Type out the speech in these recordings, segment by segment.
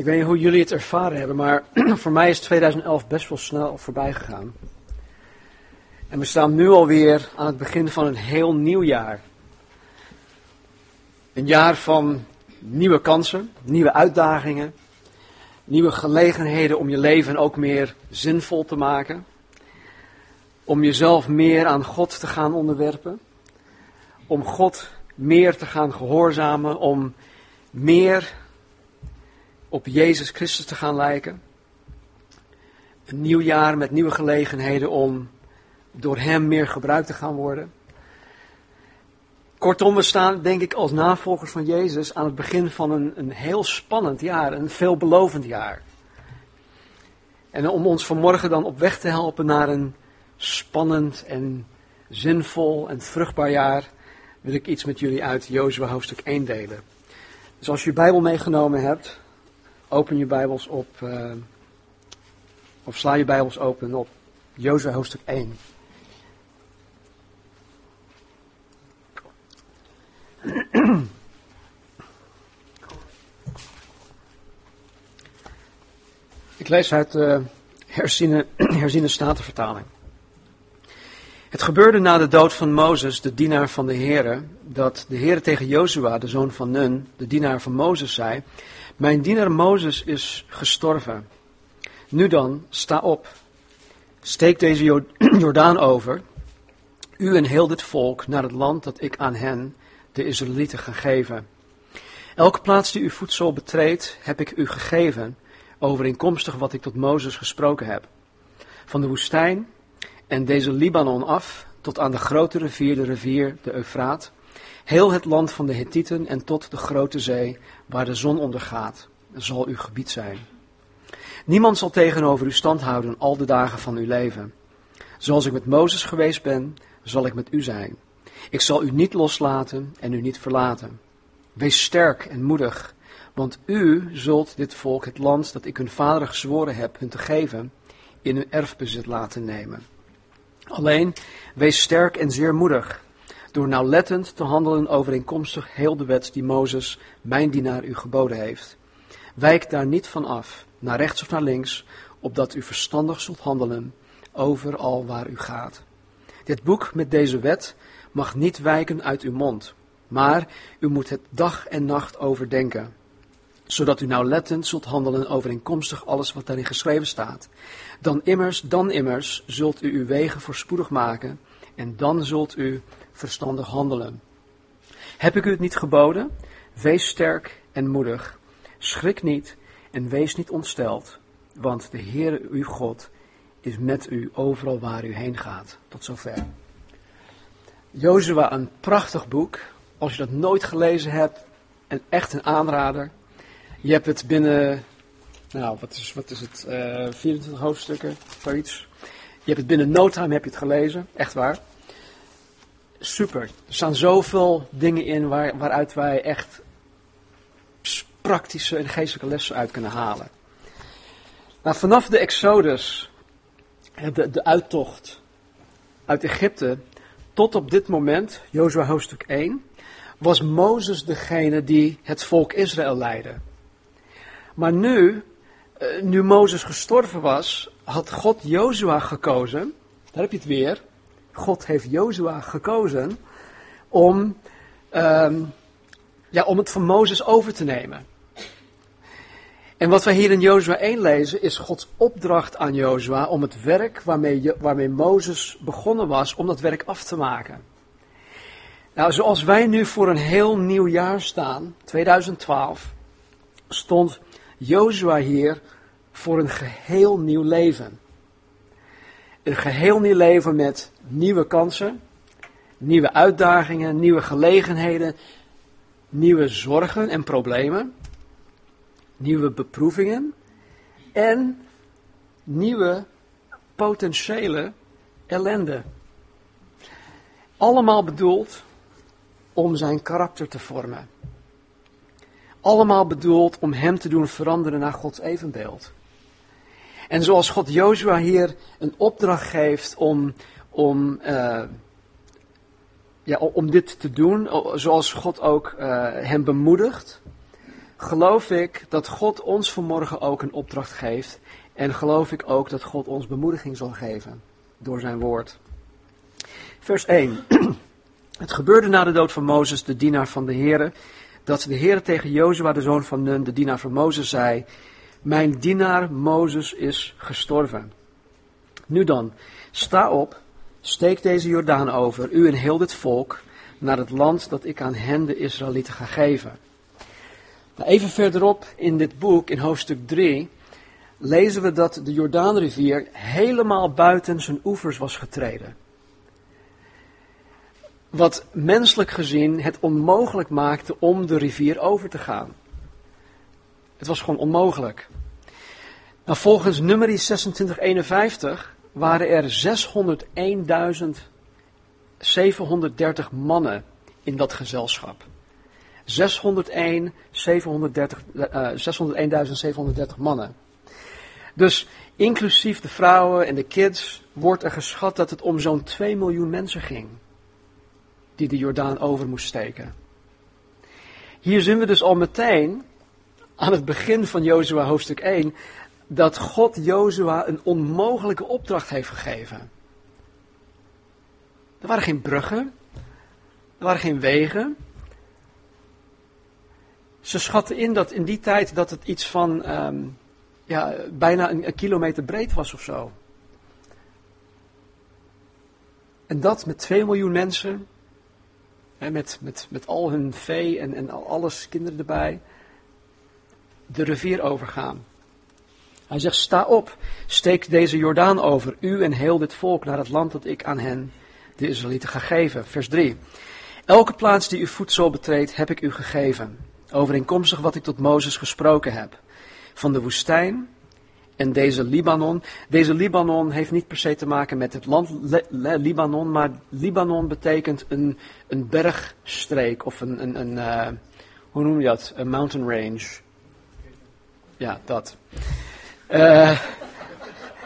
Ik weet niet hoe jullie het ervaren hebben, maar voor mij is 2011 best wel snel voorbij gegaan. En we staan nu alweer aan het begin van een heel nieuw jaar. Een jaar van nieuwe kansen, nieuwe uitdagingen, nieuwe gelegenheden om je leven ook meer zinvol te maken. Om jezelf meer aan God te gaan onderwerpen. Om God meer te gaan gehoorzamen, om meer op Jezus Christus te gaan lijken. Een nieuw jaar met nieuwe gelegenheden om door Hem meer gebruikt te gaan worden. Kortom, we staan denk ik als navolgers van Jezus aan het begin van een, een heel spannend jaar, een veelbelovend jaar. En om ons vanmorgen dan op weg te helpen naar een spannend en zinvol en vruchtbaar jaar, wil ik iets met jullie uit Jozua hoofdstuk 1 delen. Dus als je je Bijbel meegenomen hebt, open je Bijbels op, uh, of sla je Bijbels open op Jozua hoofdstuk 1. Ik lees uit de herziene, herziene statenvertaling. Het gebeurde na de dood van Mozes, de dienaar van de Heere, dat de Heere tegen Jozua, de zoon van Nun, de dienaar van Mozes, zei: Mijn dienaar Mozes is gestorven. Nu dan, sta op. Steek deze Jordaan over, u en heel dit volk, naar het land dat ik aan hen, de Israëlieten, ga geven. Elke plaats die uw voedsel betreedt, heb ik u gegeven, overeenkomstig wat ik tot Mozes gesproken heb. Van de woestijn en deze Libanon af tot aan de grote rivier, de rivier de Eufraat, heel het land van de Hethieten en tot de grote zee waar de zon ondergaat, zal uw gebied zijn. Niemand zal tegenover u stand houden al de dagen van uw leven. Zoals ik met Mozes geweest ben, zal ik met u zijn. Ik zal u niet loslaten en u niet verlaten. Wees sterk en moedig, want u zult dit volk, het land dat ik hun vader gezworen heb hun te geven, in hun erfbezit laten nemen. Alleen, wees sterk en zeer moedig, door nauwlettend te handelen overeenkomstig heel de wet die Mozes, mijn dienaar, u geboden heeft. Wijk daar niet van af, naar rechts of naar links, opdat u verstandig zult handelen overal waar u gaat. Dit boek met deze wet mag niet wijken uit uw mond, maar u moet het dag en nacht overdenken, zodat u nauwlettend zult handelen overeenkomstig alles wat daarin geschreven staat. Dan immers, dan immers zult u uw wegen voorspoedig maken en dan zult u verstandig handelen. Heb ik u het niet geboden? Wees sterk en moedig. Schrik niet en wees niet ontsteld, want de Heere uw God is met u overal waar u heen gaat. Tot zover. Jozua, een prachtig boek. Als je dat nooit gelezen hebt, een echt een aanrader. Je hebt het binnen, nou wat is, wat is het, uh, 24 hoofdstukken, zoiets. Je hebt het binnen no time heb je het gelezen, echt waar. Super. Er staan zoveel dingen in waar, waaruit wij echt praktische en geestelijke lessen uit kunnen halen. Nou, vanaf de Exodus, de, de uittocht uit Egypte, tot op dit moment, Jozua hoofdstuk 1, was Mozes degene die het volk Israël leidde. Maar nu, eh, nu Mozes gestorven was, had God Jozua gekozen, daar heb je het weer, God heeft Jozua gekozen om, um, ja, om het van Mozes over te nemen. En wat wij hier in Jozua 1 lezen is Gods opdracht aan Jozua om het werk waarmee, waarmee Mozes begonnen was, om dat werk af te maken. Nou, zoals wij nu voor een heel nieuw jaar staan, 2012, stond Jozua hier voor een geheel nieuw leven. Een geheel nieuw leven met nieuwe kansen, nieuwe uitdagingen, nieuwe gelegenheden, nieuwe zorgen en problemen nieuwe beproevingen en nieuwe potentiële ellende. Allemaal bedoeld om zijn karakter te vormen. Allemaal bedoeld om hem te doen veranderen naar Gods evenbeeld. En zoals God Jozua hier een opdracht geeft om, om, uh, ja, om dit te doen, zoals God ook uh, hem bemoedigt, geloof ik dat God ons vanmorgen ook een opdracht geeft. En geloof ik ook dat God ons bemoediging zal geven door zijn woord. Vers 1. Het gebeurde na de dood van Mozes, de dienaar van de Heere, dat de Heere tegen Jozua, de zoon van Nun, de dienaar van Mozes, zei: Mijn dienaar Mozes is gestorven. Nu dan, sta op, steek deze Jordaan over, u en heel dit volk, naar het land dat ik aan hen, de Israëlieten, ga geven. Even verderop in dit boek, in hoofdstuk 3, lezen we dat de Jordaanrivier helemaal buiten zijn oevers was getreden. Wat menselijk gezien het onmogelijk maakte om de rivier over te gaan. Het was gewoon onmogelijk. Nou, volgens nummer 2651 waren er 601.730 mannen in dat gezelschap. 601, 730, uh, 601.730 mannen. Dus inclusief de vrouwen en de kids wordt er geschat dat het om zo'n 2 miljoen mensen ging. Die de Jordaan over moest steken. Hier zien we dus al meteen aan het begin van Jozua hoofdstuk 1 dat God Jozua een onmogelijke opdracht heeft gegeven. Er waren geen bruggen, er waren geen wegen. Ze schatten in dat in die tijd dat het iets van um, ja, bijna een, een kilometer breed was of zo. En dat met 2 miljoen mensen, hè, met, met, met al hun vee en, en alles, kinderen erbij, de rivier overgaan. Hij zegt, sta op, steek deze Jordaan over, u en heel dit volk, naar het land dat ik aan hen, de Israëlieten, ga geven. Vers 3. Elke plaats die uw zo betreedt, heb ik u gegeven, overeenkomstig wat ik tot Mozes gesproken heb van de woestijn en deze Libanon. Deze Libanon heeft niet per se te maken met het land Libanon, maar Libanon betekent een, een bergstreek of een, een, een uh, hoe noem je dat? Een mountain range. Ja, dat. Uh,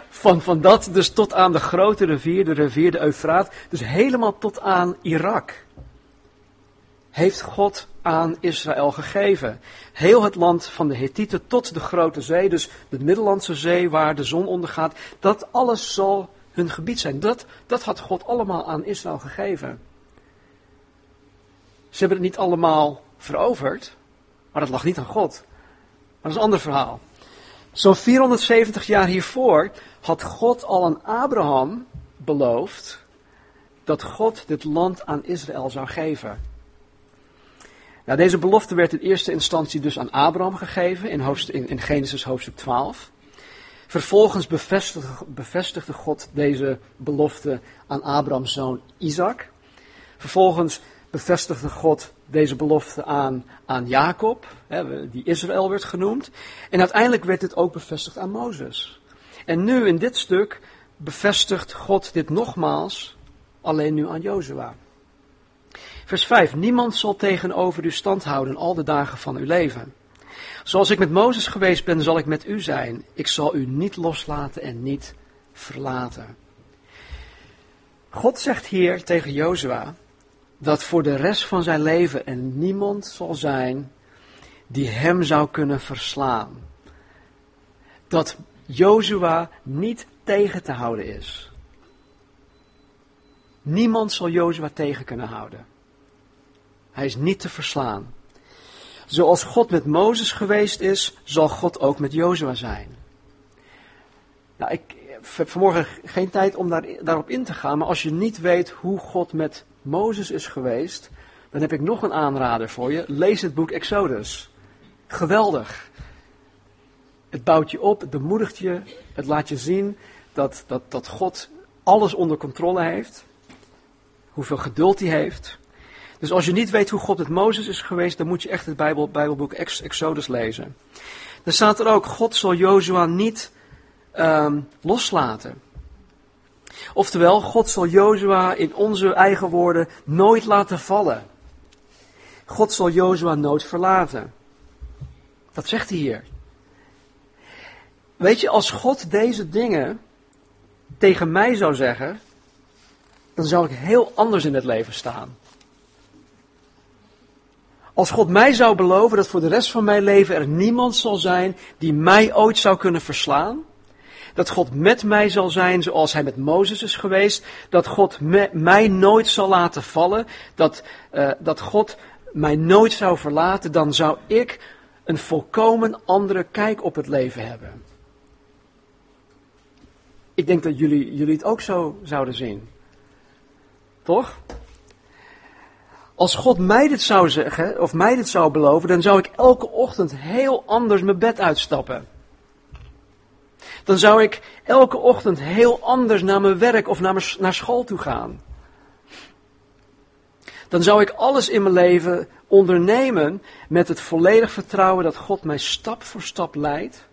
van, van dat dus tot aan de grote rivier, de rivier de Eufraat, dus helemaal tot aan Irak heeft God aan Israël gegeven. Heel het land van de Hethieten tot de grote zee, dus de Middellandse Zee waar de zon ondergaat, dat alles zal hun gebied zijn. Dat, dat had God allemaal aan Israël gegeven. Ze hebben het niet allemaal veroverd, maar dat lag niet aan God. Dat is een ander verhaal. Zo'n 470 jaar hiervoor had God al aan Abraham beloofd dat God dit land aan Israël zou geven. Nou, deze belofte werd in eerste instantie dus aan Abraham gegeven in, in, in Genesis hoofdstuk 12. Vervolgens bevestigde, bevestigde God deze belofte aan Abrahams zoon Isaac. Vervolgens bevestigde God deze belofte aan, aan Jacob, hè, die Israël werd genoemd. En uiteindelijk werd dit ook bevestigd aan Mozes. En nu in dit stuk bevestigt God dit nogmaals, alleen nu aan Jozua. Vers 5. Niemand zal tegenover u stand houden al de dagen van uw leven. Zoals ik met Mozes geweest ben, zal ik met u zijn. Ik zal u niet loslaten en niet verlaten. God zegt hier tegen Jozua dat voor de rest van zijn leven er niemand zal zijn die hem zou kunnen verslaan. Dat Jozua niet tegen te houden is. Niemand zal Jozua tegen kunnen houden. Hij is niet te verslaan. Zoals God met Mozes geweest is, zal God ook met Jozua zijn. Nou, ik heb vanmorgen geen tijd om daar, daarop in te gaan, maar als je niet weet hoe God met Mozes is geweest, dan heb ik nog een aanrader voor je. Lees het boek Exodus. Geweldig. Het bouwt je op, het bemoedigt je, het laat je zien dat, dat, dat God alles onder controle heeft, hoeveel geduld hij heeft. Dus als je niet weet hoe God met Mozes is geweest, dan moet je echt het Bijbel, Bijbelboek Exodus lezen. Dan staat er ook, God zal Jozua niet um, loslaten. Oftewel, God zal Jozua in onze eigen woorden nooit laten vallen. God zal Jozua nooit verlaten. Dat zegt hij hier. Weet je, als God deze dingen tegen mij zou zeggen, dan zou ik heel anders in het leven staan. Als God mij zou beloven dat voor de rest van mijn leven er niemand zal zijn die mij ooit zou kunnen verslaan. Dat God met mij zal zijn zoals hij met Mozes is geweest. Dat God mij nooit zal laten vallen. Dat, uh, dat God mij nooit zou verlaten. Dan zou ik een volkomen andere kijk op het leven hebben. Ik denk dat jullie, jullie het ook zo zouden zien. Toch? Als God mij dit zou zeggen, of mij dit zou beloven, dan zou ik elke ochtend heel anders mijn bed uitstappen. Dan zou ik elke ochtend heel anders naar mijn werk of naar, naar school toe gaan. Dan zou ik alles in mijn leven ondernemen met het volledig vertrouwen dat God mij stap voor stap leidt.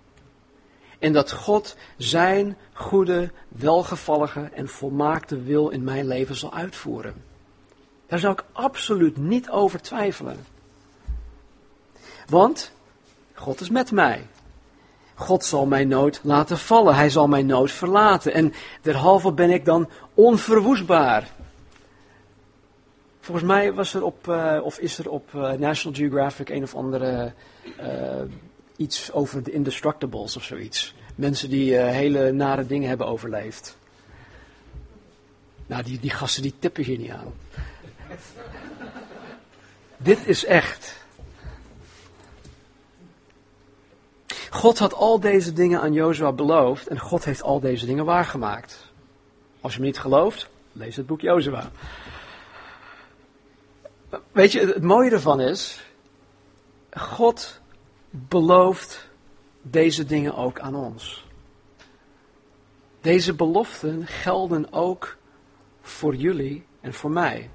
En dat God zijn goede, welgevallige en volmaakte wil in mijn leven zal uitvoeren. Daar zou ik absoluut niet over twijfelen. Want God is met mij. God zal mij nooit laten vallen. Hij zal mij nooit verlaten. En derhalve ben ik dan onverwoestbaar. Volgens mij was er op, uh, of is er op uh, National Geographic een of andere uh, iets over de Indestructibles of zoiets. Mensen die hele nare dingen hebben overleefd. Nou, die, die gasten die tippen hier niet aan. Dit is echt. God had al deze dingen aan Jozua beloofd en God heeft al deze dingen waargemaakt. Als je me niet gelooft, lees het boek Jozua. Weet je, het mooie ervan is, God belooft deze dingen ook aan ons. Deze beloften gelden ook voor jullie en voor mij.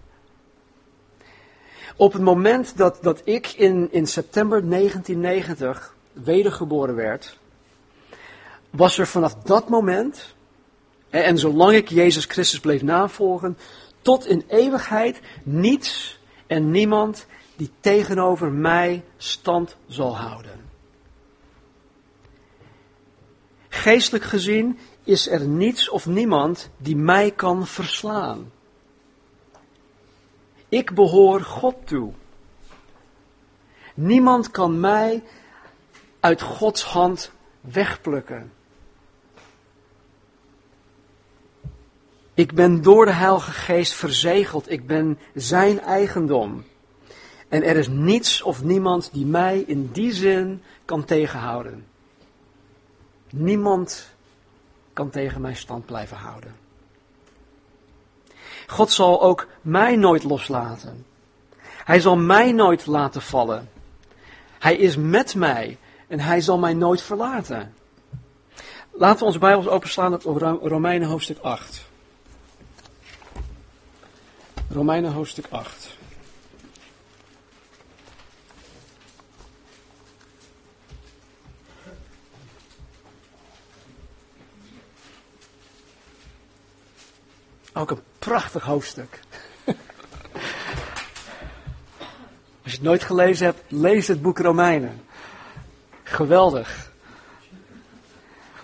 Op het moment dat, dat ik in, in september 1990 wedergeboren werd, was er vanaf dat moment, en, zolang ik Jezus Christus bleef navolgen, tot in eeuwigheid niets en niemand die tegenover mij stand zal houden. Geestelijk gezien is er niets of niemand die mij kan verslaan. Ik behoor God toe. Niemand kan mij uit Gods hand wegplukken. Ik ben door de Heilige Geest verzegeld. Ik ben Zijn eigendom. En er is niets of niemand die mij in die zin kan tegenhouden. Niemand kan tegen mij stand blijven houden. God zal ook mij nooit loslaten. Hij zal mij nooit laten vallen. Hij is met mij en hij zal mij nooit verlaten. Laten we onze Bijbels openslaan op Romeinen hoofdstuk 8. Romeinen hoofdstuk 8. Ook een prachtig hoofdstuk. Als je het nooit gelezen hebt, lees het boek Romeinen. Geweldig.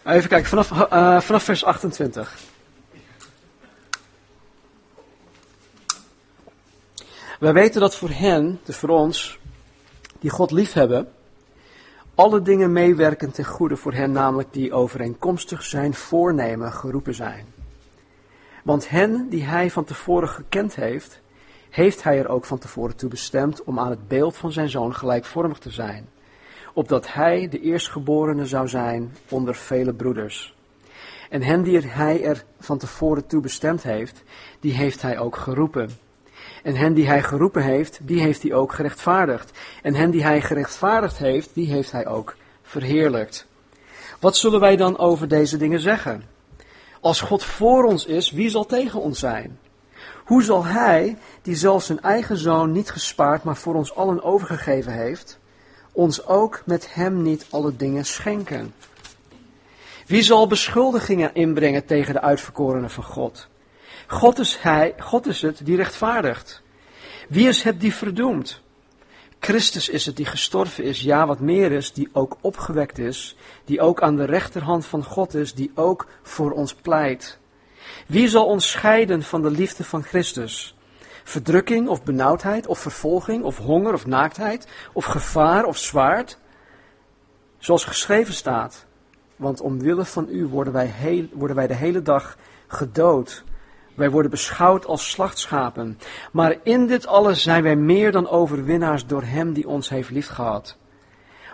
Even kijken, vanaf, uh, vanaf vers 28. Wij weten dat voor hen, dus voor ons, die God liefhebben, alle dingen meewerken ten goede voor hen, namelijk die overeenkomstig zijn voornemen geroepen zijn. Want hen die hij van tevoren gekend heeft, heeft hij er ook van tevoren toe bestemd om aan het beeld van zijn zoon gelijkvormig te zijn, opdat hij de eerstgeborene zou zijn onder vele broeders. En hen die hij er van tevoren toe bestemd heeft, die heeft hij ook geroepen. En hen die hij geroepen heeft, die heeft hij ook gerechtvaardigd. En hen die hij gerechtvaardigd heeft, die heeft hij ook verheerlijkt. Wat zullen wij dan over deze dingen zeggen? Als God voor ons is, wie zal tegen ons zijn? Hoe zal Hij, die zelfs zijn eigen zoon niet gespaard, maar voor ons allen overgegeven heeft, ons ook met Hem niet alle dingen schenken? Wie zal beschuldigingen inbrengen tegen de uitverkorenen van God? God is, hij, God is het die rechtvaardigt. Wie is het die verdoemt? Christus is het die gestorven is, ja wat meer is, die ook opgewekt is, die ook aan de rechterhand van God is, die ook voor ons pleit. Wie zal ons scheiden van de liefde van Christus? Verdrukking of benauwdheid of vervolging of honger of naaktheid of gevaar of zwaard. Zoals geschreven staat, want omwille van u worden wij, heel, worden wij de hele dag gedood. Wij worden beschouwd als slachtschapen. Maar in dit alles zijn wij meer dan overwinnaars door Hem die ons heeft liefgehad.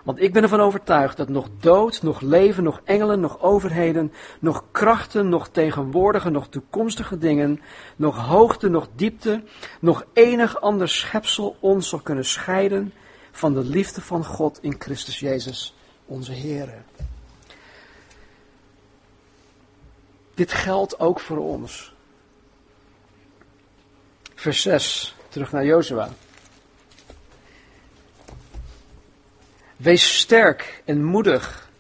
Want ik ben ervan overtuigd dat nog dood, nog leven, nog engelen, nog overheden, nog krachten, nog tegenwoordige, nog toekomstige dingen, nog hoogte, nog diepte, nog enig ander schepsel ons zal kunnen scheiden van de liefde van God in Christus Jezus, onze Heer. Dit geldt ook voor ons. Vers 6, terug naar Jozua. Wees sterk en moedig,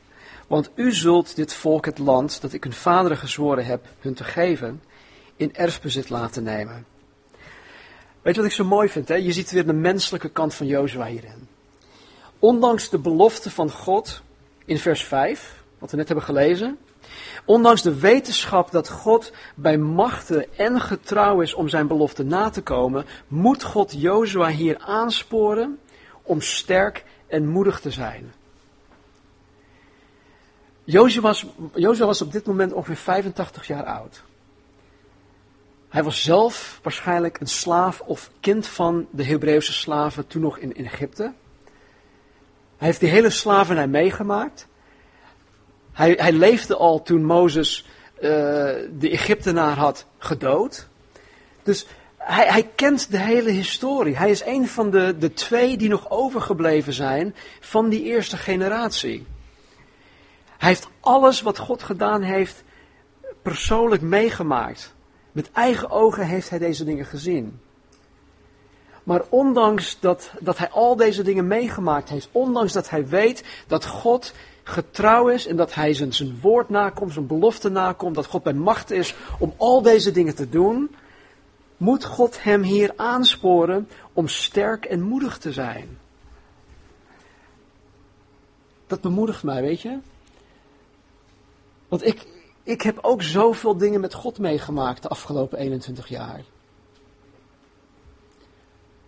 want u zult dit volk het land dat ik hun vaderen gezworen heb hun te geven, in erfbezit laten nemen. Weet je wat ik zo mooi vind? Hè? Je ziet weer de menselijke kant van Jozua hierin. Ondanks de belofte van God in vers 5, wat we net hebben gelezen, ondanks de wetenschap dat God bij machten en getrouw is om zijn belofte na te komen, moet God Jozua hier aansporen om sterk en moedig te zijn. Jozua was, Jozua was op dit moment ongeveer 85 jaar oud. Hij was zelf waarschijnlijk een slaaf of kind van de Hebreeuwse slaven toen nog in, Egypte. Hij heeft die hele slavernij meegemaakt. Hij, hij leefde al toen Mozes uh, de Egyptenaar had gedood. Dus hij, hij, kent de hele historie. Hij is een van de, de twee die nog overgebleven zijn van die eerste generatie. Hij heeft alles wat God gedaan heeft persoonlijk meegemaakt. Met eigen ogen heeft hij deze dingen gezien. Maar ondanks dat, dat hij al deze dingen meegemaakt heeft, ondanks dat hij weet dat God getrouw is en dat hij zijn, zijn woord nakomt, zijn belofte nakomt, dat God bij macht is om al deze dingen te doen, moet God hem hier aansporen om sterk en moedig te zijn. Dat bemoedigt mij, weet je? Want ik, ik heb ook zoveel dingen met God meegemaakt de afgelopen 21 jaar.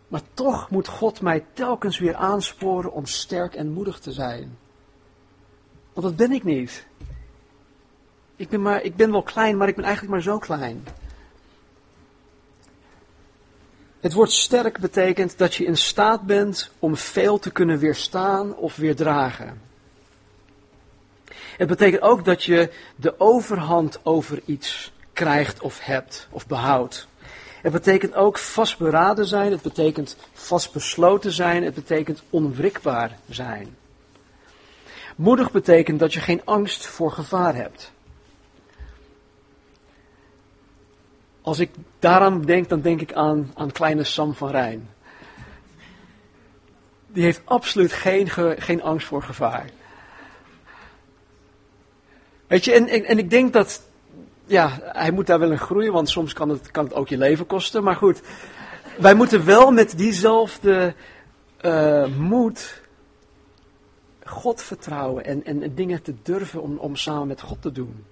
Maar toch moet God mij telkens weer aansporen om sterk en moedig te zijn. Want dat ben ik niet. Ik ben, maar, ik ben wel klein, maar ik ben eigenlijk maar zo klein. Het woord sterk betekent dat je in staat bent om veel te kunnen weerstaan of weerdragen. Het betekent ook dat je de overhand over iets krijgt of hebt of behoudt. Het betekent ook vastberaden zijn, het betekent vastbesloten zijn, het betekent onwrikbaar zijn. Moedig betekent dat je geen angst voor gevaar hebt. Als ik daaraan denk, dan denk ik aan, aan kleine Sam van Rijn. Die heeft absoluut geen, geen angst voor gevaar. Weet je, en, en, en ik denk dat, ja, hij moet daar wel in groeien, want soms kan het, kan het ook je leven kosten. Maar goed, wij moeten wel met diezelfde uh, moed God vertrouwen en, en dingen te durven om, om samen met God te doen.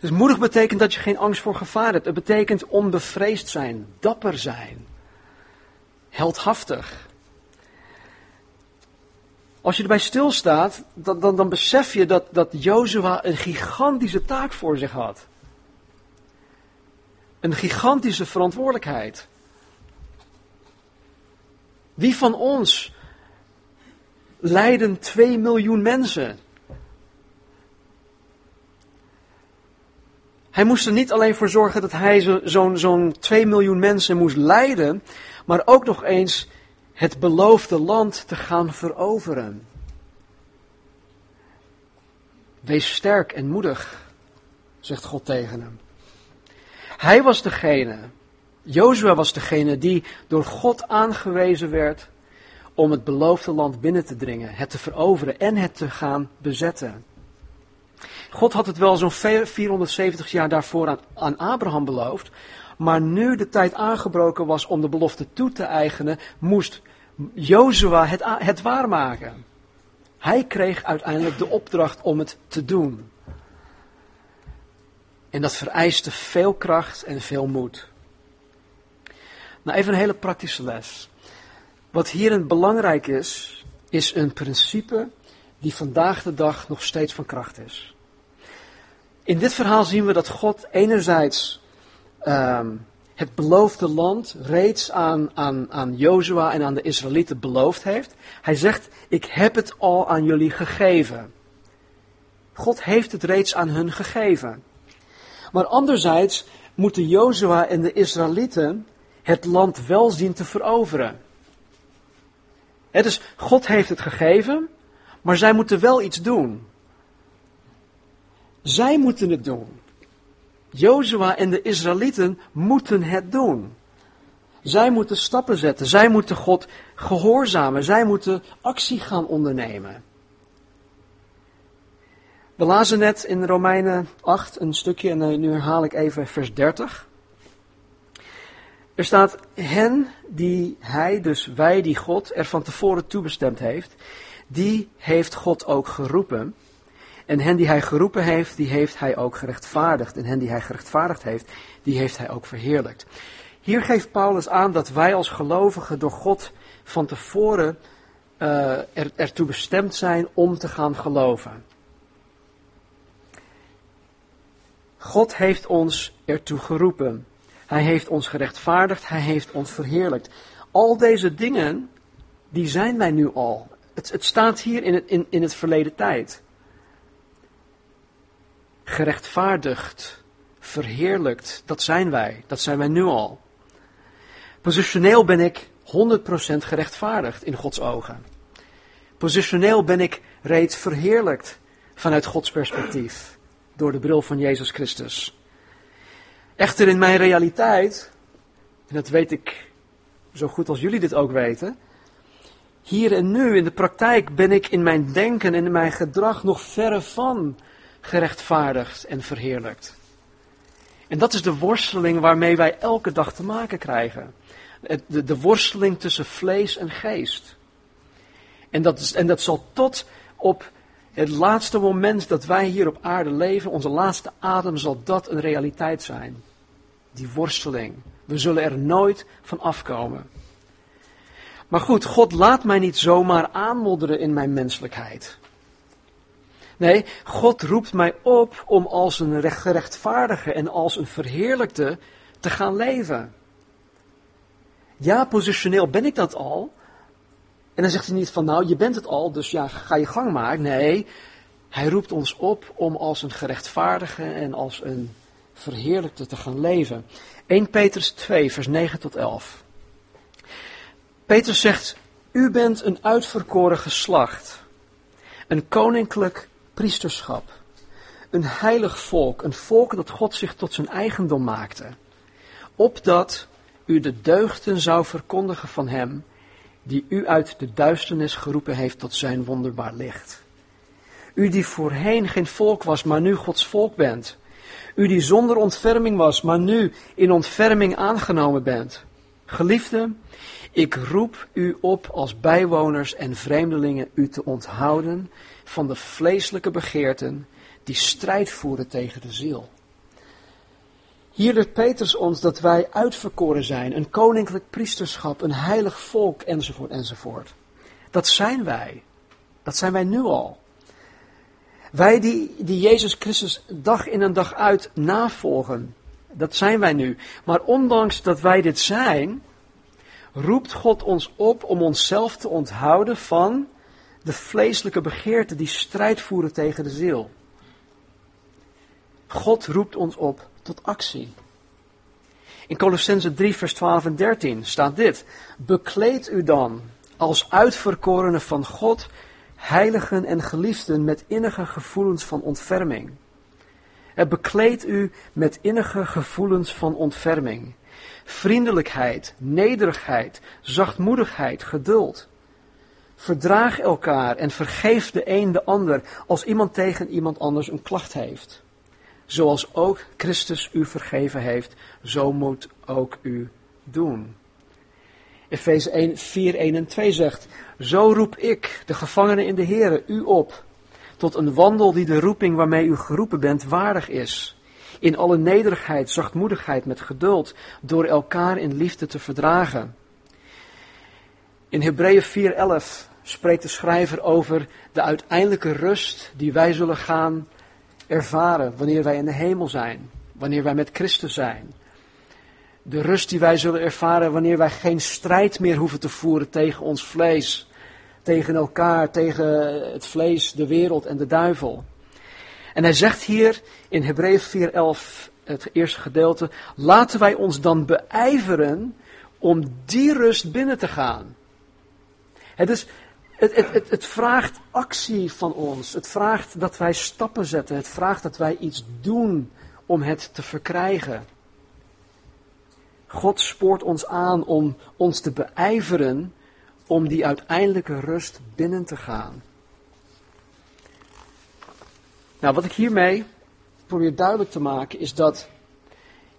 Dus moedig betekent dat je geen angst voor gevaar hebt. Het betekent onbevreesd zijn, dapper zijn, heldhaftig. Als je erbij stilstaat, dan, dan, dan besef je dat, dat Jozua een gigantische taak voor zich had. Een gigantische verantwoordelijkheid. Wie van ons lijden 2 miljoen mensen? Hij moest er niet alleen voor zorgen dat hij zo'n zo'n 2 miljoen mensen moest leiden, maar ook nog eens het beloofde land te gaan veroveren. Wees sterk en moedig, zegt God tegen hem. Hij was degene, Jozua was degene die door God aangewezen werd om het beloofde land binnen te dringen, het te veroveren en het te gaan bezetten. God had het wel zo'n 470 jaar daarvoor aan, Abraham beloofd. Maar nu de tijd aangebroken was om de belofte toe te eigenen, moest Jozua het, het waarmaken. Hij kreeg uiteindelijk de opdracht om het te doen. En dat vereiste veel kracht en veel moed. Nou, even een hele praktische les. Wat hierin belangrijk is, is een principe die vandaag de dag nog steeds van kracht is. In dit verhaal zien we dat God enerzijds um, het beloofde land reeds aan, aan, aan Jozua en aan de Israëlieten beloofd heeft. Hij zegt, ik heb het al aan jullie gegeven. God heeft het reeds aan hun gegeven. Maar anderzijds moeten Jozua en de Israëlieten het land wel zien te veroveren. Dus God heeft het gegeven, maar zij moeten wel iets doen. Zij moeten het doen. Jozua en de Israëlieten moeten het doen. Zij moeten stappen zetten. Zij moeten God gehoorzamen. Zij moeten actie gaan ondernemen. We lazen net in Romeinen 8 een stukje en eh, nu herhaal ik even vers 30. Er staat, hen die hij, dus wij die God er van tevoren toebestemd heeft, die heeft God ook geroepen. En hen die hij geroepen heeft, die heeft hij ook gerechtvaardigd. En hen die hij gerechtvaardigd heeft, die heeft hij ook verheerlijkt. Hier geeft Paulus aan dat wij als gelovigen door God van tevoren er, ertoe bestemd zijn om te gaan geloven. God heeft ons ertoe geroepen. Hij heeft ons gerechtvaardigd, hij heeft ons verheerlijkt. Al deze dingen, die zijn wij nu al. Het, het staat hier in het, in, in het verleden tijd. Gerechtvaardigd, verheerlijkt, dat zijn wij. Dat zijn wij nu al. Positioneel ben ik 100% gerechtvaardigd in Gods ogen. Positioneel ben ik reeds verheerlijkt vanuit Gods perspectief. Door de bril van Jezus Christus. Echter in mijn realiteit, en dat weet ik zo goed als jullie dit ook weten, hier en nu in de praktijk ben ik in mijn denken en in mijn gedrag nog verre van gerechtvaardigd en verheerlijkt. En dat is de worsteling waarmee wij elke dag te maken krijgen. De, de worsteling tussen vlees en geest. En dat, is, en dat zal tot op het laatste moment dat wij hier op aarde leven, onze laatste adem, zal dat een realiteit zijn. Die worsteling. We zullen er nooit van afkomen. Maar goed, God laat mij niet zomaar aanmodderen in mijn menselijkheid. Nee, God roept mij op om als een gerechtvaardige en als een verheerlijkte te gaan leven. Ja, positioneel ben ik dat al. En dan zegt hij niet van nou, je bent het al, dus ja, ga je gang maar. Nee, hij roept ons op om als een gerechtvaardige en als een verheerlijkte te gaan leven. 1 Petrus 2, vers 9 tot 11. Petrus zegt, u bent een uitverkoren geslacht, een koninklijk priesterschap, een heilig volk, een volk dat God zich tot zijn eigendom maakte, opdat u de deugden zou verkondigen van hem, die u uit de duisternis geroepen heeft tot zijn wonderbaar licht. U die voorheen geen volk was, maar nu Gods volk bent. U die zonder ontferming was, maar nu in ontferming aangenomen bent. Geliefde, ik roep u op als bijwoners en vreemdelingen u te onthouden van de vleeselijke begeerten die strijd voeren tegen de ziel. Hier leert Petrus ons dat wij uitverkoren zijn, een koninklijk priesterschap, een heilig volk, enzovoort, enzovoort. Dat zijn wij. Dat zijn wij nu al. Wij die, die Jezus Christus dag in en dag uit navolgen, dat zijn wij nu. Maar ondanks dat wij dit zijn, roept God ons op om onszelf te onthouden van de vleeselijke begeerten die strijd voeren tegen de ziel. God roept ons op tot actie. In Colossense 3, vers 12 en 13 staat dit: Bekleed u dan als uitverkorenen van God, heiligen en geliefden met innige gevoelens van ontferming. Het bekleed u met innige gevoelens van ontferming, vriendelijkheid, nederigheid, zachtmoedigheid, geduld. Verdraag elkaar en vergeef de een de ander als iemand tegen iemand anders een klacht heeft. Zoals ook Christus u vergeven heeft, zo moet ook u doen. Efeze 1, 4, 1 en 2 zegt, Zo roep ik, de gevangenen in de Here, u op, tot een wandel die de roeping waarmee u geroepen bent waardig is. in alle nederigheid, zachtmoedigheid, met geduld, door elkaar in liefde te verdragen. In Hebreeën 4:11 spreekt de schrijver over de uiteindelijke rust die wij zullen gaan ervaren wanneer wij in de hemel zijn, wanneer wij met Christus zijn. De rust die wij zullen ervaren wanneer wij geen strijd meer hoeven te voeren tegen ons vlees, tegen elkaar, tegen het vlees, de wereld en de duivel. En hij zegt hier in Hebreeën 4:11, het eerste gedeelte, laten wij ons dan beijveren om die rust binnen te gaan. Het, is, het, het, het, het vraagt actie van ons. Het vraagt dat wij stappen zetten. Het vraagt dat wij iets doen om het te verkrijgen. God spoort ons aan om ons te beijveren om die uiteindelijke rust binnen te gaan. Nou, wat ik hiermee probeer duidelijk te maken is dat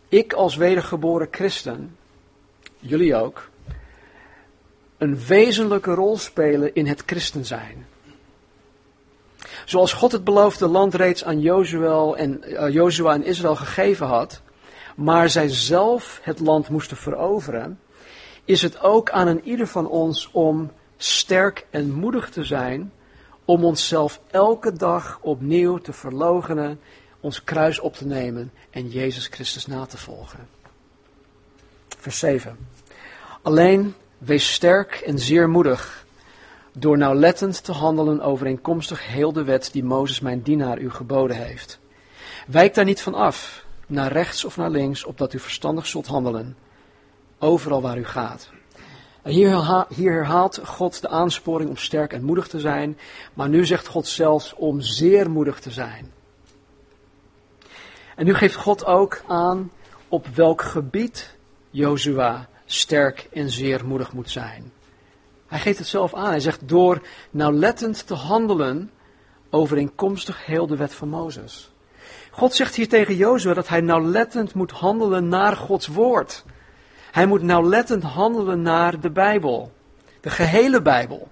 ik als wedergeboren christen, jullie ook, een wezenlijke rol spelen in het christen zijn. Zoals God het beloofde land reeds aan Jozua en, en Israël gegeven had, maar zij zelf het land moesten veroveren, is het ook aan een ieder van ons om sterk en moedig te zijn, om onszelf elke dag opnieuw te verloochenen, ons kruis op te nemen en Jezus Christus na te volgen. Vers 7. Alleen wees sterk en zeer moedig, door nauwlettend te handelen overeenkomstig heel de wet die Mozes mijn dienaar u geboden heeft. Wijk daar niet van af, naar rechts of naar links, opdat u verstandig zult handelen, overal waar u gaat. Hier, herhaalt God de aansporing om sterk en moedig te zijn, maar nu zegt God zelfs om zeer moedig te zijn. En nu geeft God ook aan op welk gebied Jozua sterk en zeer moedig moet zijn. Hij geeft het zelf aan. Hij zegt door nauwlettend te handelen overeenkomstig heel de wet van Mozes. God zegt hier tegen Jozua dat hij nauwlettend moet handelen naar Gods woord. Hij moet nauwlettend handelen naar de Bijbel. De gehele Bijbel.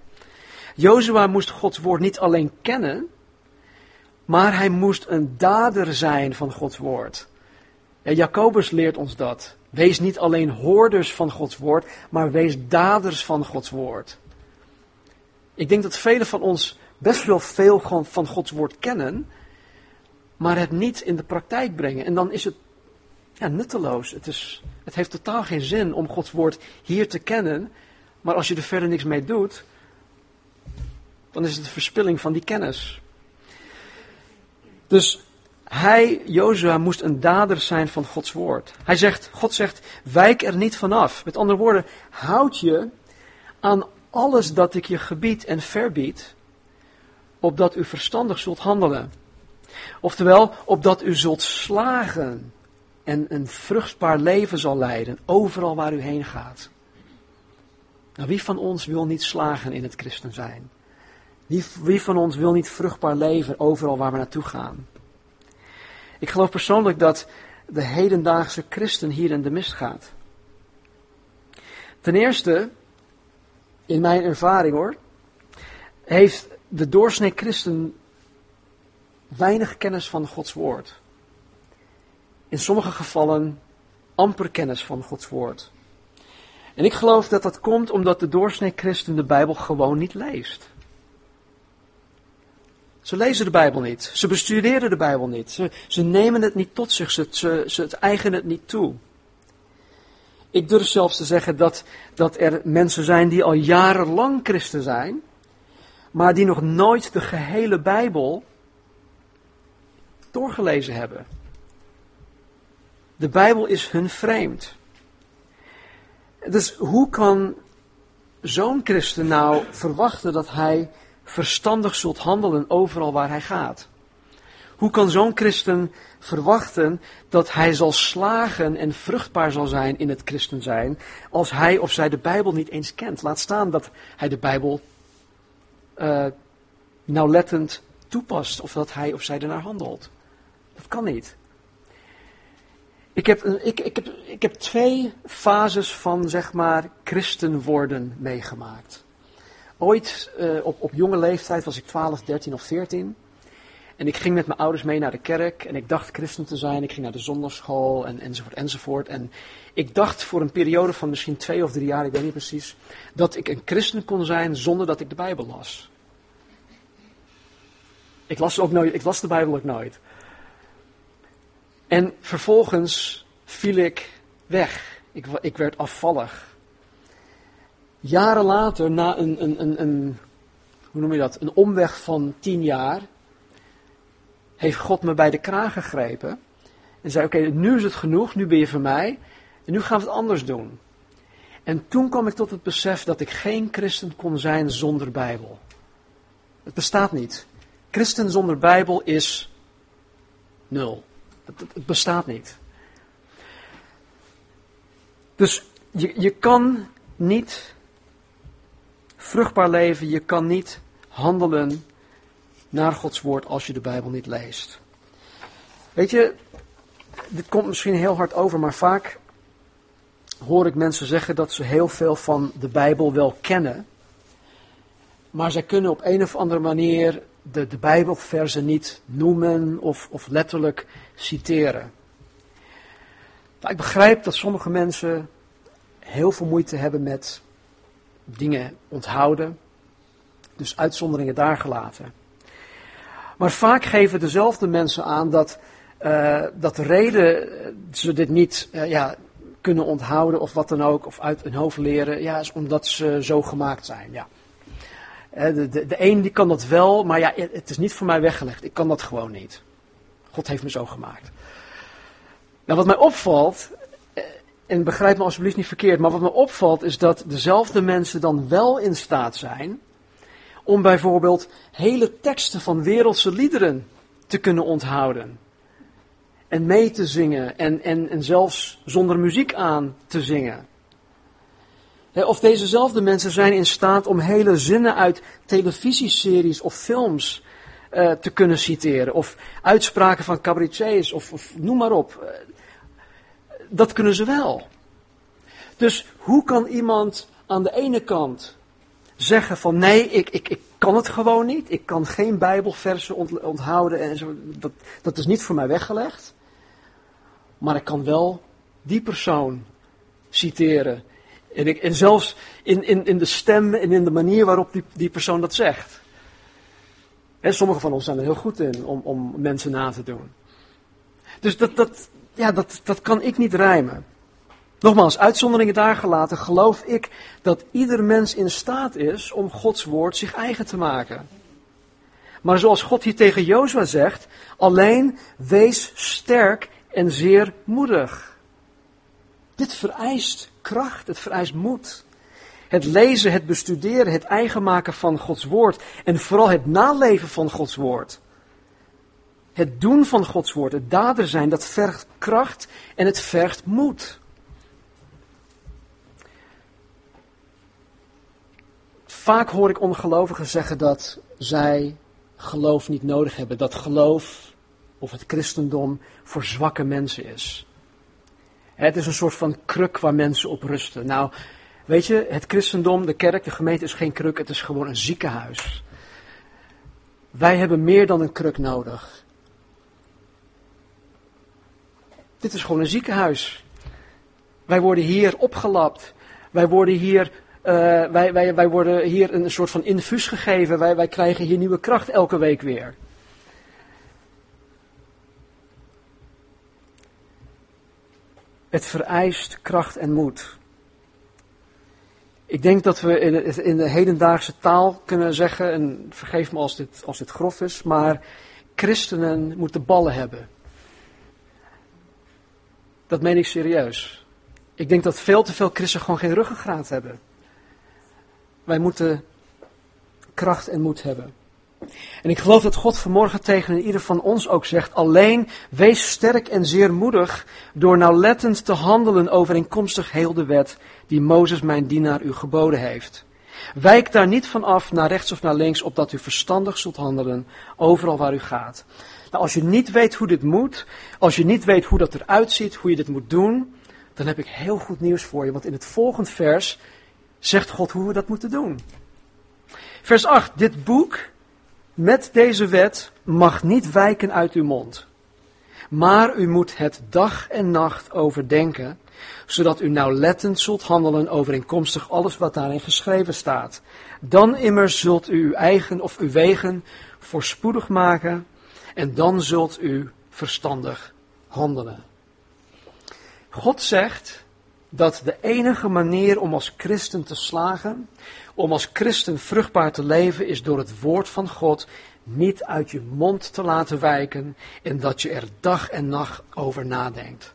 Jozua moest Gods woord niet alleen kennen, maar hij moest een dader zijn van Gods woord. Ja, Jacobus leert ons dat. Wees niet alleen hoorders van Gods woord, maar wees daders van Gods woord. Ik denk dat velen van ons best wel veel van Gods woord kennen, maar het niet in de praktijk brengen. En dan is het ja, nutteloos. Het, is, het heeft totaal geen zin om Gods woord hier te kennen, maar als je er verder niks mee doet, dan is het een verspilling van die kennis. Dus hij, Jozua, moest een dader zijn van Gods woord. Hij zegt, God zegt, wijk er niet vanaf. Met andere woorden, houd je aan alles dat ik je gebied en verbied, opdat u verstandig zult handelen. Oftewel, opdat u zult slagen en een vruchtbaar leven zal leiden, overal waar u heen gaat. Nou, wie van ons wil niet slagen in het christen zijn? Wie, wie van ons wil niet vruchtbaar leven overal waar we naartoe gaan? Ik geloof persoonlijk dat de hedendaagse christen hier in de mist gaat. Ten eerste, in mijn ervaring hoor, heeft de doorsnee christen weinig kennis van Gods woord. In sommige gevallen amper kennis van Gods woord. En ik geloof dat dat komt omdat de doorsnee christen de Bijbel gewoon niet leest. Ze lezen de Bijbel niet. Ze bestuderen de Bijbel niet. Ze, ze nemen het niet tot zich. Ze, ze, ze het eigenen het niet toe. Ik durf zelfs te zeggen dat, dat er mensen zijn die al jarenlang christen zijn, maar die nog nooit de gehele Bijbel doorgelezen hebben. De Bijbel is hun vreemd. Dus hoe kan zo'n christen nou verwachten dat hij verstandig zult handelen overal waar hij gaat. Hoe kan zo'n christen verwachten dat hij zal slagen en vruchtbaar zal zijn in het christen zijn als hij of zij de Bijbel niet eens kent? Laat staan dat hij de Bijbel uh, nauwlettend toepast of dat hij of zij ernaar handelt. Dat kan niet. Ik heb, ik, ik, heb, ik heb twee fases van, zeg maar, christen worden meegemaakt. Ooit uh, op, op jonge leeftijd was ik 12, 13 of 14. En ik ging met mijn ouders mee naar de kerk en ik dacht christen te zijn. Ik ging naar de zondagschool en, enzovoort enzovoort. En ik dacht voor een periode van misschien twee of drie jaar, ik weet niet precies, dat ik een christen kon zijn zonder dat ik de Bijbel las. Ik las, ook nooit, ik las de Bijbel ook nooit. En vervolgens viel ik weg. Ik, ik werd afvallig. Jaren later, na een, een, een, een, hoe noem je dat, een omweg van tien jaar, heeft God me bij de kraag gegrepen. En zei, oké, nu is het genoeg, nu ben je van mij. En nu gaan we het anders doen. En toen kwam ik tot het besef dat ik geen christen kon zijn zonder Bijbel. Het bestaat niet. Christen zonder Bijbel is nul. Het, het bestaat niet. Dus je, je kan niet vruchtbaar leven, je kan niet handelen naar Gods woord als je de Bijbel niet leest. Weet je, dit komt misschien heel hard over, maar vaak hoor ik mensen zeggen dat ze heel veel van de Bijbel wel kennen, maar zij kunnen op een of andere manier de, de Bijbelversen niet noemen of, of letterlijk citeren. Nou, ik begrijp dat sommige mensen heel veel moeite hebben met dingen onthouden, dus uitzonderingen daar gelaten. Maar vaak geven dezelfde mensen aan dat, uh, dat de reden ze dit niet uh, ja, kunnen onthouden of wat dan ook, of uit hun hoofd leren, ja, is omdat ze zo gemaakt zijn. Ja. De, de, de een die kan dat wel, maar ja, het is niet voor mij weggelegd. Ik kan dat gewoon niet. God heeft me zo gemaakt. Nou, wat mij opvalt, eh, en begrijp me alsjeblieft niet verkeerd, maar wat me opvalt is dat dezelfde mensen dan wel in staat zijn om bijvoorbeeld hele teksten van wereldse liederen te kunnen onthouden. En mee te zingen en, en, en zelfs zonder muziek aan te zingen. Of dezezelfde mensen zijn in staat om hele zinnen uit televisieseries of films uh, te kunnen citeren. Of uitspraken van cabaretiers of noem maar op. Dat kunnen ze wel. Dus hoe kan iemand aan de ene kant zeggen van nee, ik, ik, ik kan het gewoon niet. Ik kan geen bijbelversen onthouden en zo. Dat, dat is niet voor mij weggelegd. Maar ik kan wel die persoon citeren en, ik, en zelfs in, in, in de stem en in de manier waarop die, die persoon dat zegt. En sommige van ons zijn er heel goed in om, om mensen na te doen. Dus dat, dat, ja, dat, dat kan ik niet rijmen. Nogmaals, uitzonderingen daar gelaten, geloof ik dat ieder mens in staat is om Gods woord zich eigen te maken. Maar zoals God hier tegen Jozua zegt, alleen wees sterk en zeer moedig. Dit vereist kracht, het vereist moed. Het lezen, het bestuderen, het eigen maken van Gods woord en vooral het naleven van Gods woord. Het doen van Gods woord, het dader zijn, dat vergt kracht en het vergt moed. Vaak hoor ik ongelovigen zeggen dat zij geloof niet nodig hebben, dat geloof of het christendom voor zwakke mensen is. Het is een soort van kruk waar mensen op rusten. Nou, weet je, het christendom, de kerk, de gemeente is geen kruk, het is gewoon een ziekenhuis. Wij hebben meer dan een kruk nodig. Dit is gewoon een ziekenhuis. Wij worden hier opgelapt. Wij worden hier, uh, wij, wij, wij worden hier een soort van infuus gegeven. Wij, wij krijgen hier nieuwe kracht elke week weer. Het vereist kracht en moed. Ik denk dat we in de hedendaagse taal kunnen zeggen, en vergeef me als dit, als dit grof is, maar christenen moeten ballen hebben. Dat meen ik serieus. Ik denk dat veel te veel christenen gewoon geen ruggengraat hebben. Wij moeten kracht en moed hebben. En ik geloof dat God vanmorgen tegen ieder van ons ook zegt: alleen wees sterk en zeer moedig door nauwlettend te handelen overeenkomstig heel de wet die Mozes mijn dienaar u geboden heeft. Wijk daar niet van af naar rechts of naar links, opdat u verstandig zult handelen overal waar u gaat. Nou, als je niet weet hoe dit moet, als je niet weet hoe dat eruit ziet, hoe je dit moet doen, dan heb ik heel goed nieuws voor je. Want in het volgende vers zegt God hoe we dat moeten doen. Vers 8. Dit boek met deze wet mag niet wijken uit uw mond. Maar u moet het dag en nacht overdenken, zodat u nauwlettend zult handelen overeenkomstig alles wat daarin geschreven staat. Dan immers zult u uw eigen of uw wegen voorspoedig maken en dan zult u verstandig handelen. God zegt dat de enige manier om als christen te slagen, om als christen vruchtbaar te leven, is door het woord van God niet uit je mond te laten wijken en dat je er dag en nacht over nadenkt.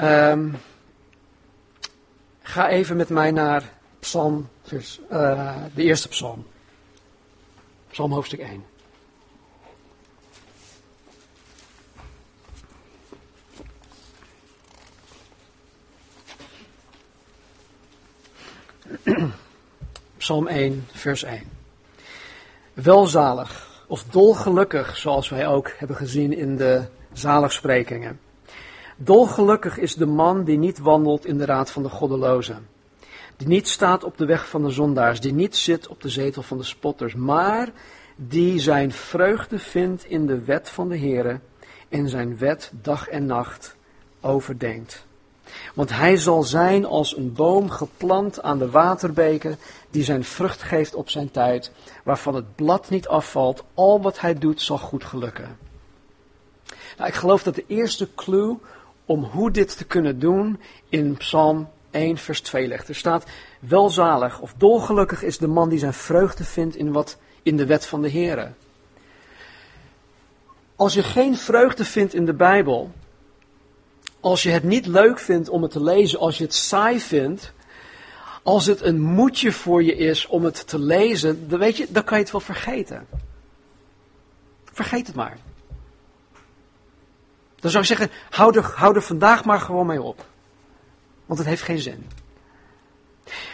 Um, ga even met mij naar Psalm, uh, de eerste Psalm. Psalm hoofdstuk 1. Psalm 1, vers 1. Welzalig of dolgelukkig, zoals wij ook hebben gezien in de zaligsprekingen. Dolgelukkig is de man die niet wandelt in de raad van de goddelozen, die niet staat op de weg van de zondaars, die niet zit op de zetel van de spotters, maar die zijn vreugde vindt in de wet van de Heere en zijn wet dag en nacht overdenkt. Want hij zal zijn als een boom geplant aan de waterbeken, die zijn vrucht geeft op zijn tijd, waarvan het blad niet afvalt, al wat hij doet zal goed gelukken. Nou, ik geloof dat de eerste clue om hoe dit te kunnen doen in Psalm 1, vers 2 ligt. Er staat, welzalig of dolgelukkig is de man die zijn vreugde vindt in, wat, in de wet van de Heer. Als je geen vreugde vindt in de Bijbel, als je het niet leuk vindt om het te lezen, als je het saai vindt, als het een moedje voor je is om het te lezen, dan, weet je, dan kan je het wel vergeten. Vergeet het maar. Dan zou ik zeggen, hou er vandaag maar gewoon mee op. Want het heeft geen zin.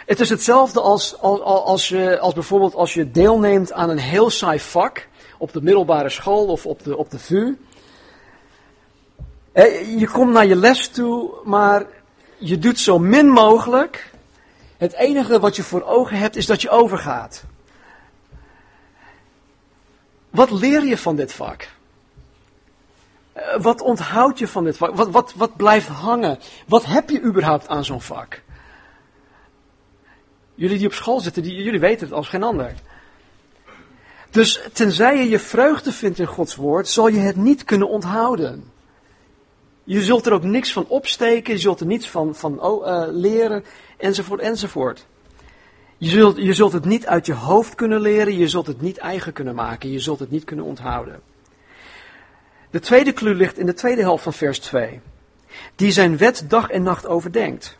Het is hetzelfde als, als, als, je, als bijvoorbeeld als je deelneemt aan een heel saai vak op de middelbare school of op de, op de VU. Je komt naar je les toe, maar je doet zo min mogelijk. Het enige wat je voor ogen hebt is dat je overgaat. Wat leer je van dit vak? Eh, wat onthoud je van dit vak? Wat, wat, wat blijft hangen? Wat heb je überhaupt aan zo'n vak? Jullie die op school zitten, die, jullie weten het als geen ander. Dus tenzij je je vreugde vindt in Gods woord, zal je het niet kunnen onthouden. Je zult er ook niks van opsteken, je zult er niets van, van oh, uh, leren, enzovoort, enzovoort. Je zult, je zult het niet uit je hoofd kunnen leren, je zult het niet eigen kunnen maken, je zult het niet kunnen onthouden. De tweede clue ligt in de tweede helft van vers 2. Die zijn wet dag en nacht overdenkt.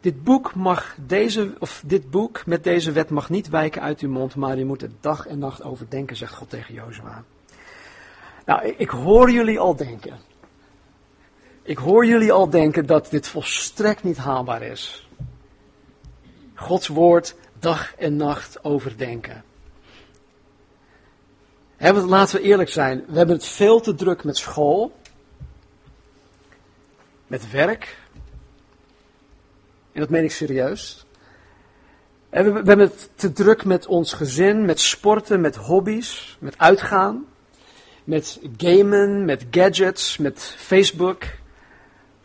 Dit boek, mag deze, of dit boek met deze wet mag niet wijken uit uw mond, maar u moet het dag en nacht overdenken, zegt God tegen Jozua. Nou, ik hoor jullie al denken. Ik hoor jullie al denken dat dit volstrekt niet haalbaar is. Gods woord dag en nacht overdenken. Laten we eerlijk zijn, we hebben het veel te druk met school, met werk. En dat meen ik serieus. we hebben het te druk met ons gezin, met sporten, met hobby's, met uitgaan met gamen, met gadgets, met Facebook,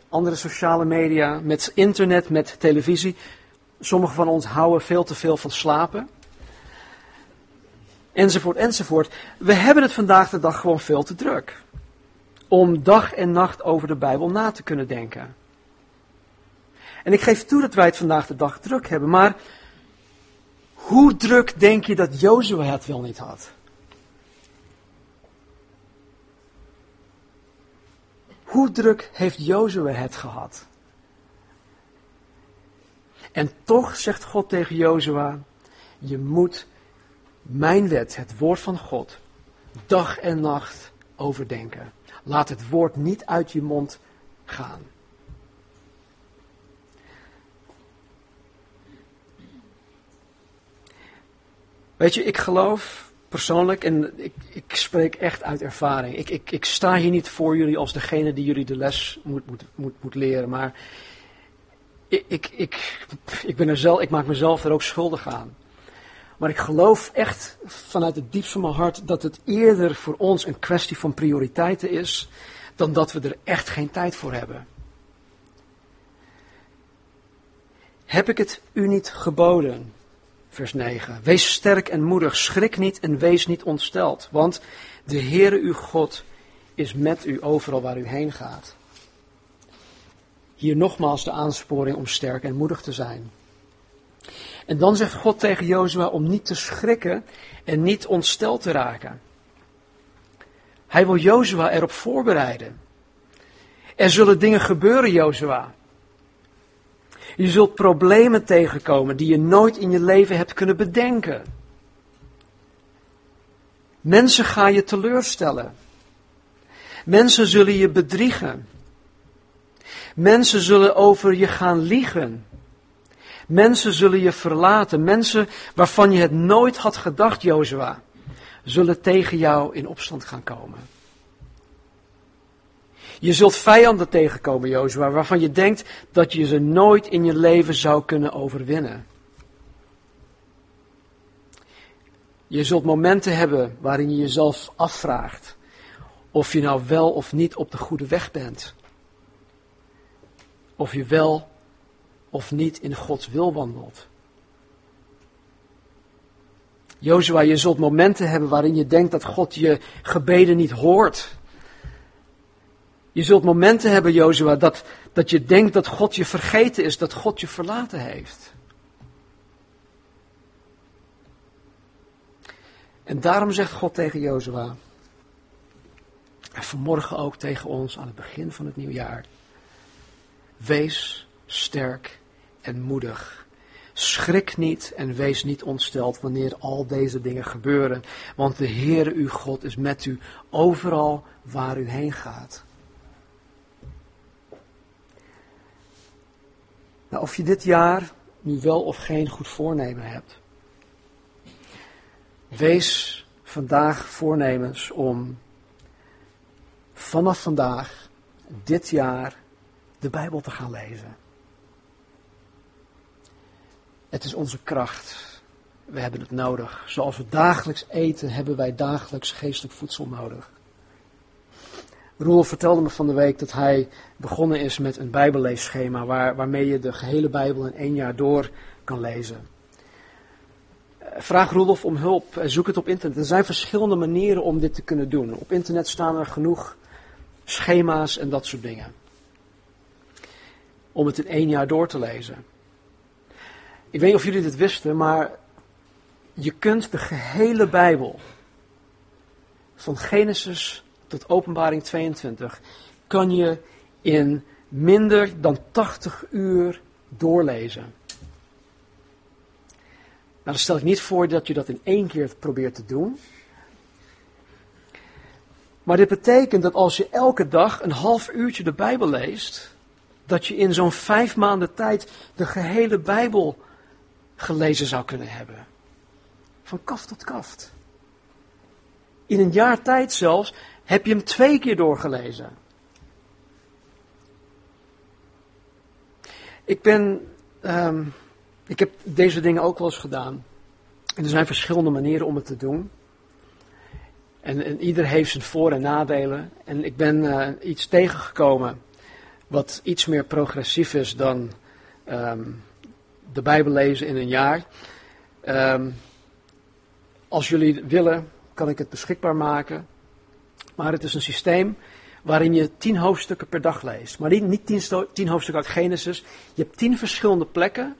andere sociale media, met internet, met televisie. Sommigen van ons houden veel te veel van slapen. Enzovoort, enzovoort. We hebben het vandaag de dag gewoon veel te druk. Om dag en nacht over de Bijbel na te kunnen denken. En ik geef toe dat wij het vandaag de dag druk hebben, maar hoe druk denk je dat Jozua het wel niet had? Hoe druk heeft Jozue het gehad? En toch zegt God tegen Jozua, je moet mijn wet, het woord van God, dag en nacht overdenken. Laat het woord niet uit je mond gaan. Weet je, ik geloof persoonlijk, en ik, ik spreek echt uit ervaring. Ik, ik, ik sta hier niet voor jullie als degene die jullie de les moet, moet, moet, moet leren. Maar ik, ik, ik, ik, ben er zelf, ik maak mezelf er ook schuldig aan. Maar ik geloof echt vanuit het diepst van mijn hart dat het eerder voor ons een kwestie van prioriteiten is, dan dat we er echt geen tijd voor hebben. Heb ik het u niet geboden? Vers 9. Wees sterk en moedig, schrik niet en wees niet ontsteld, want de Heere uw God is met u overal waar u heen gaat. Hier nogmaals de aansporing om sterk en moedig te zijn. En dan zegt God tegen Jozua om niet te schrikken en niet ontsteld te raken. Hij wil Jozua erop voorbereiden. Er zullen dingen gebeuren, Jozua. Je zult problemen tegenkomen die je nooit in je leven hebt kunnen bedenken. Mensen gaan je teleurstellen. Mensen zullen je bedriegen. Mensen zullen over je gaan liegen. Mensen zullen je verlaten. Mensen waarvan je het nooit had gedacht, Jozua, zullen tegen jou in opstand gaan komen. Je zult vijanden tegenkomen, Jozua, waarvan je denkt dat je ze nooit in je leven zou kunnen overwinnen. Je zult momenten hebben waarin je jezelf afvraagt of je nou wel of niet op de goede weg bent. Of je wel of niet in Gods wil wandelt. Jozua, je zult momenten hebben waarin je denkt dat God je gebeden niet hoort. Je zult momenten hebben, Jozua, dat, dat je denkt dat God je vergeten is, dat God je verlaten heeft. En daarom zegt God tegen Jozua, en vanmorgen ook tegen ons aan het begin van het nieuwjaar, wees sterk en moedig. Schrik niet en wees niet ontsteld wanneer al deze dingen gebeuren, want de Heere uw God is met u overal waar u heen gaat. Nou, of je dit jaar nu wel of geen goed voornemen hebt. Wees vandaag voornemens om vanaf vandaag, dit jaar, de Bijbel te gaan lezen. Het is onze kracht. We hebben het nodig. Zoals we dagelijks eten, hebben wij dagelijks geestelijk voedsel nodig. Roel vertelde me van de week dat hij begonnen is met een bijbelleesschema waar, waarmee je de gehele Bijbel in één jaar door kan lezen. Vraag Roelof om hulp, zoek het op internet. Er zijn verschillende manieren om dit te kunnen doen. Op internet staan er genoeg schema's en dat soort dingen. Om het in één jaar door te lezen. Ik weet niet of jullie dit wisten, maar je kunt de gehele Bijbel, van Genesis tot Openbaring 22, kan je in minder dan 80 uur doorlezen. Nou, dan stel ik niet voor dat je dat in één keer probeert te doen. Maar dit betekent dat als je elke dag een half uurtje de Bijbel leest, dat je in zo'n vijf maanden tijd de gehele Bijbel gelezen zou kunnen hebben. Van kaft tot kaft. In een jaar tijd zelfs heb je hem twee keer doorgelezen. Ik ben, um, ik heb deze dingen ook wel eens gedaan. En er zijn verschillende manieren om het te doen. En, en ieder heeft zijn voor- en nadelen. En ik ben uh, iets tegengekomen wat iets meer progressief is dan um, de Bijbel lezen in een jaar. Um, als jullie willen, kan ik het beschikbaar maken. Maar het is een systeem waarin je tien hoofdstukken per dag leest. Maar niet, niet tien, tien hoofdstukken uit Genesis. Je hebt tien verschillende plekken,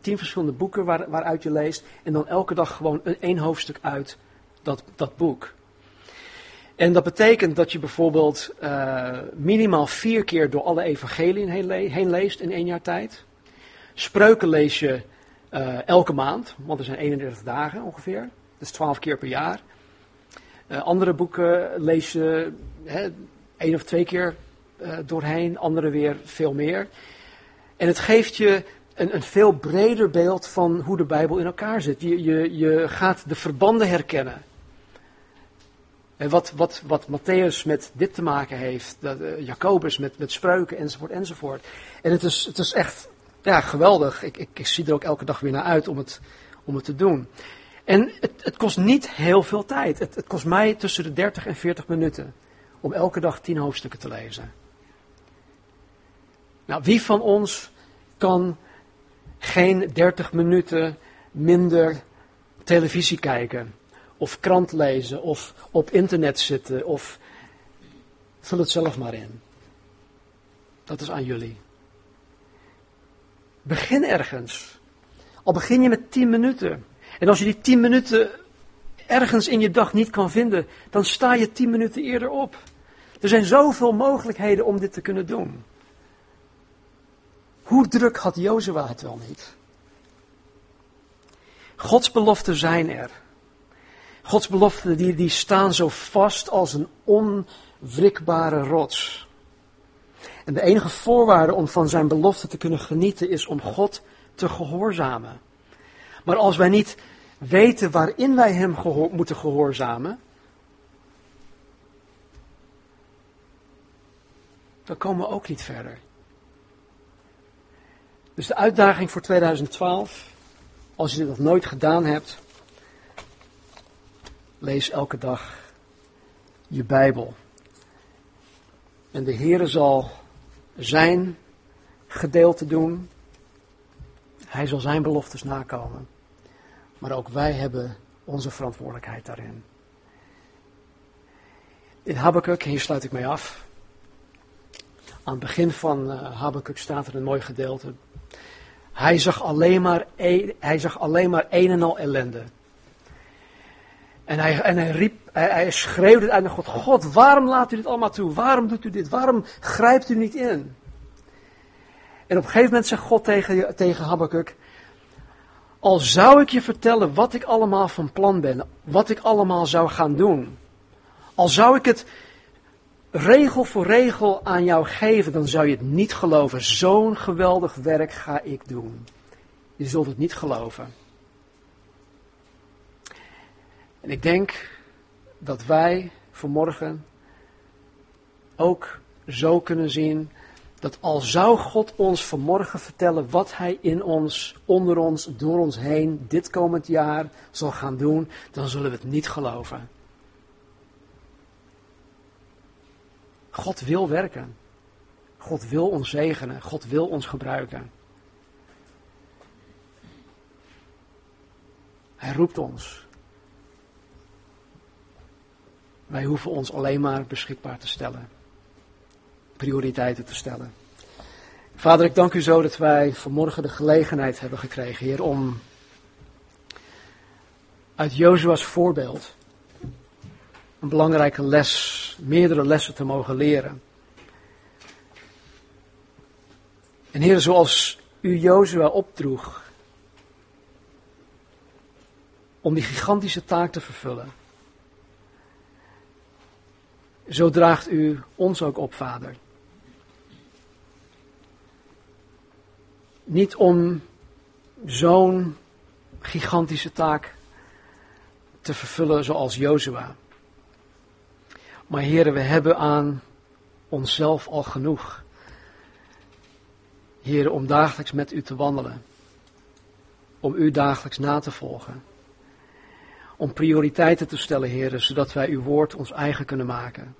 tien verschillende boeken waar, waaruit je leest. En dan elke dag gewoon een, één hoofdstuk uit dat, dat boek. En dat betekent dat je bijvoorbeeld uh, minimaal vier keer door alle evangeliën heen, heen, leest in één jaar tijd. Spreuken lees je uh, elke maand, want er zijn 31 dagen ongeveer. Dus 12 keer per jaar. Uh, andere boeken lees je hè, één of twee keer doorheen, andere weer veel meer. En het geeft je een, een, veel breder beeld van hoe de Bijbel in elkaar zit. Je, je, je gaat de verbanden herkennen. En wat, wat, wat Matthäus met dit te maken heeft, dat, uh, Jacobus met, met spreuken enzovoort enzovoort. En het is, het is echt ja, geweldig. Ik, ik, zie er ook elke dag weer naar uit om het, om het te doen. En het, het kost niet heel veel tijd. Het, het kost mij tussen de 30 en 40 minuten om elke dag 10 hoofdstukken te lezen. Nou, wie van ons kan geen 30 minuten minder televisie kijken, of krant lezen, of op internet zitten, of vul het zelf maar in. Dat is aan jullie. Begin ergens. Al begin je met 10 minuten. En als je die 10 minuten ergens in je dag niet kan vinden, dan sta je 10 minuten eerder op. Er zijn zoveel mogelijkheden om dit te kunnen doen. Hoe druk had Jozua het wel niet? Gods beloften zijn er. Gods beloften die, die staan zo vast als een onwrikbare rots. En de enige voorwaarde om van zijn belofte te kunnen genieten is om God te gehoorzamen. Maar als wij niet weten waarin wij Hem moeten gehoorzamen, dan komen we ook niet verder. Dus de uitdaging voor 2012, als je dit nog nooit gedaan hebt, lees elke dag je Bijbel. En de Heere zal zijn gedeelte doen. Hij zal zijn beloftes nakomen. Maar ook wij hebben onze verantwoordelijkheid daarin. In Habakkuk, hier sluit ik mee af. Aan het begin van uh, Habakkuk staat er een mooi gedeelte. Hij zag alleen maar, een, hij zag alleen maar een en al ellende. En hij, en hij riep, hij, hij schreeuwde uit naar God: God, waarom laat u dit allemaal toe? Waarom doet u dit? Waarom grijpt u niet in? En op een gegeven moment zegt God tegen, tegen Habakkuk: Al zou ik je vertellen wat ik allemaal van plan ben, wat ik allemaal zou gaan doen. Al zou ik het regel voor regel aan jou geven, dan zou je het niet geloven. Zo'n geweldig werk ga ik doen. Je zult het niet geloven. En ik denk dat wij vanmorgen ook zo kunnen zien dat al zou God ons vanmorgen vertellen wat Hij in ons, onder ons, door ons heen dit komend jaar zal gaan doen, dan zullen we het niet geloven. God wil werken. God wil ons zegenen. God wil ons gebruiken. Hij roept ons. Wij hoeven ons alleen maar beschikbaar te stellen. Prioriteiten te stellen. Vader, ik dank u zo dat wij vanmorgen de gelegenheid hebben gekregen, Heer, om uit Jozua's voorbeeld een belangrijke les, meerdere lessen te mogen leren. En Heer, zoals u Jozua opdroeg om die gigantische taak te vervullen, zo draagt u ons ook op, Vader. Niet om zo'n gigantische taak te vervullen zoals Jozua. Maar heren, we hebben aan onszelf al genoeg. Heren, om dagelijks met u te wandelen. Om u dagelijks na te volgen. Om prioriteiten te stellen, heren, zodat wij uw woord ons eigen kunnen maken.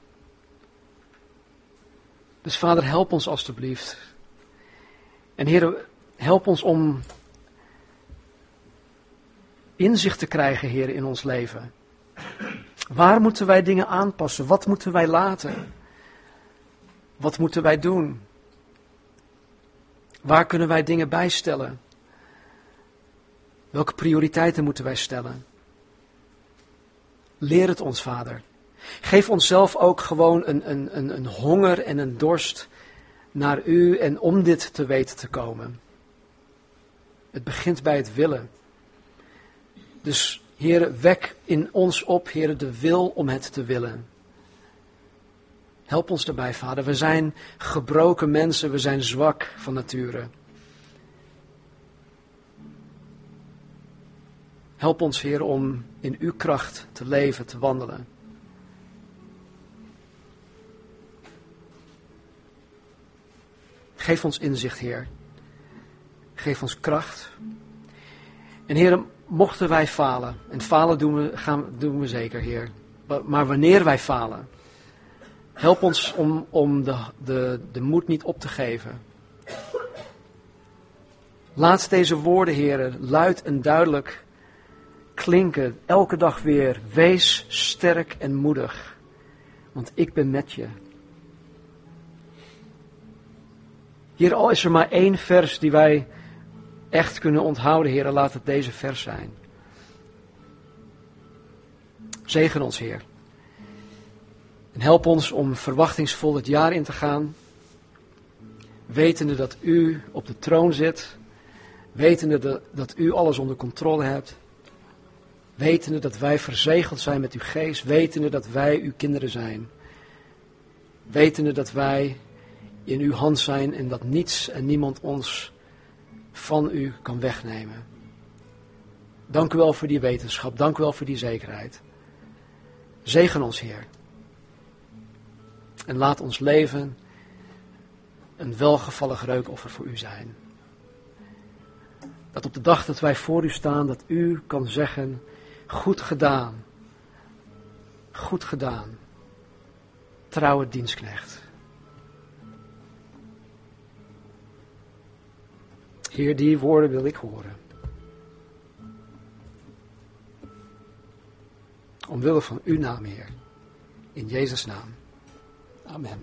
Dus vader, help ons alstublieft. En heren, help ons om inzicht te krijgen, heren, in ons leven. Waar moeten wij dingen aanpassen? Wat moeten wij laten? Wat moeten wij doen? Waar kunnen wij dingen bijstellen? Welke prioriteiten moeten wij stellen? Leer het ons, Vader. Geef onszelf ook gewoon een, een, een, een honger en een dorst naar U en om dit te weten te komen. Het begint bij het willen. Dus Heer, wek in ons op, Heer, de wil om het te willen. Help ons daarbij, Vader. We zijn gebroken mensen, we zijn zwak van nature. Help ons, Heer, om in uw kracht te leven, te wandelen. Geef ons inzicht, Heer. Geef ons kracht. En Heer, mochten wij falen, en falen doen we, gaan, doen we zeker, Heer. Maar wanneer wij falen, help ons om, om de, de, de moed niet op te geven. Laat deze woorden, Heer, luid en duidelijk klinken, elke dag weer. Wees sterk en moedig, want ik ben met je. Hier al is er maar één vers die wij echt kunnen onthouden, Heer, laat het deze vers zijn. Zegen ons, Heer. En help ons om verwachtingsvol het jaar in te gaan, wetende dat U op de troon zit, wetende dat U alles onder controle hebt, wetende dat wij verzegeld zijn met Uw geest, wetende dat wij Uw kinderen zijn, wetende dat wij in Uw hand zijn en dat niets en niemand ons van U kan wegnemen. Dank u wel voor die wetenschap, dank u wel voor die zekerheid. Zegen ons, Heer. En laat ons leven een welgevallig reukoffer voor U zijn. Dat op de dag dat wij voor U staan, dat U kan zeggen, goed gedaan, goed gedaan, trouwe dienstknecht. Heer, die woorden wil ik horen. Omwille van uw naam, Heer. In Jezus' naam. Amen.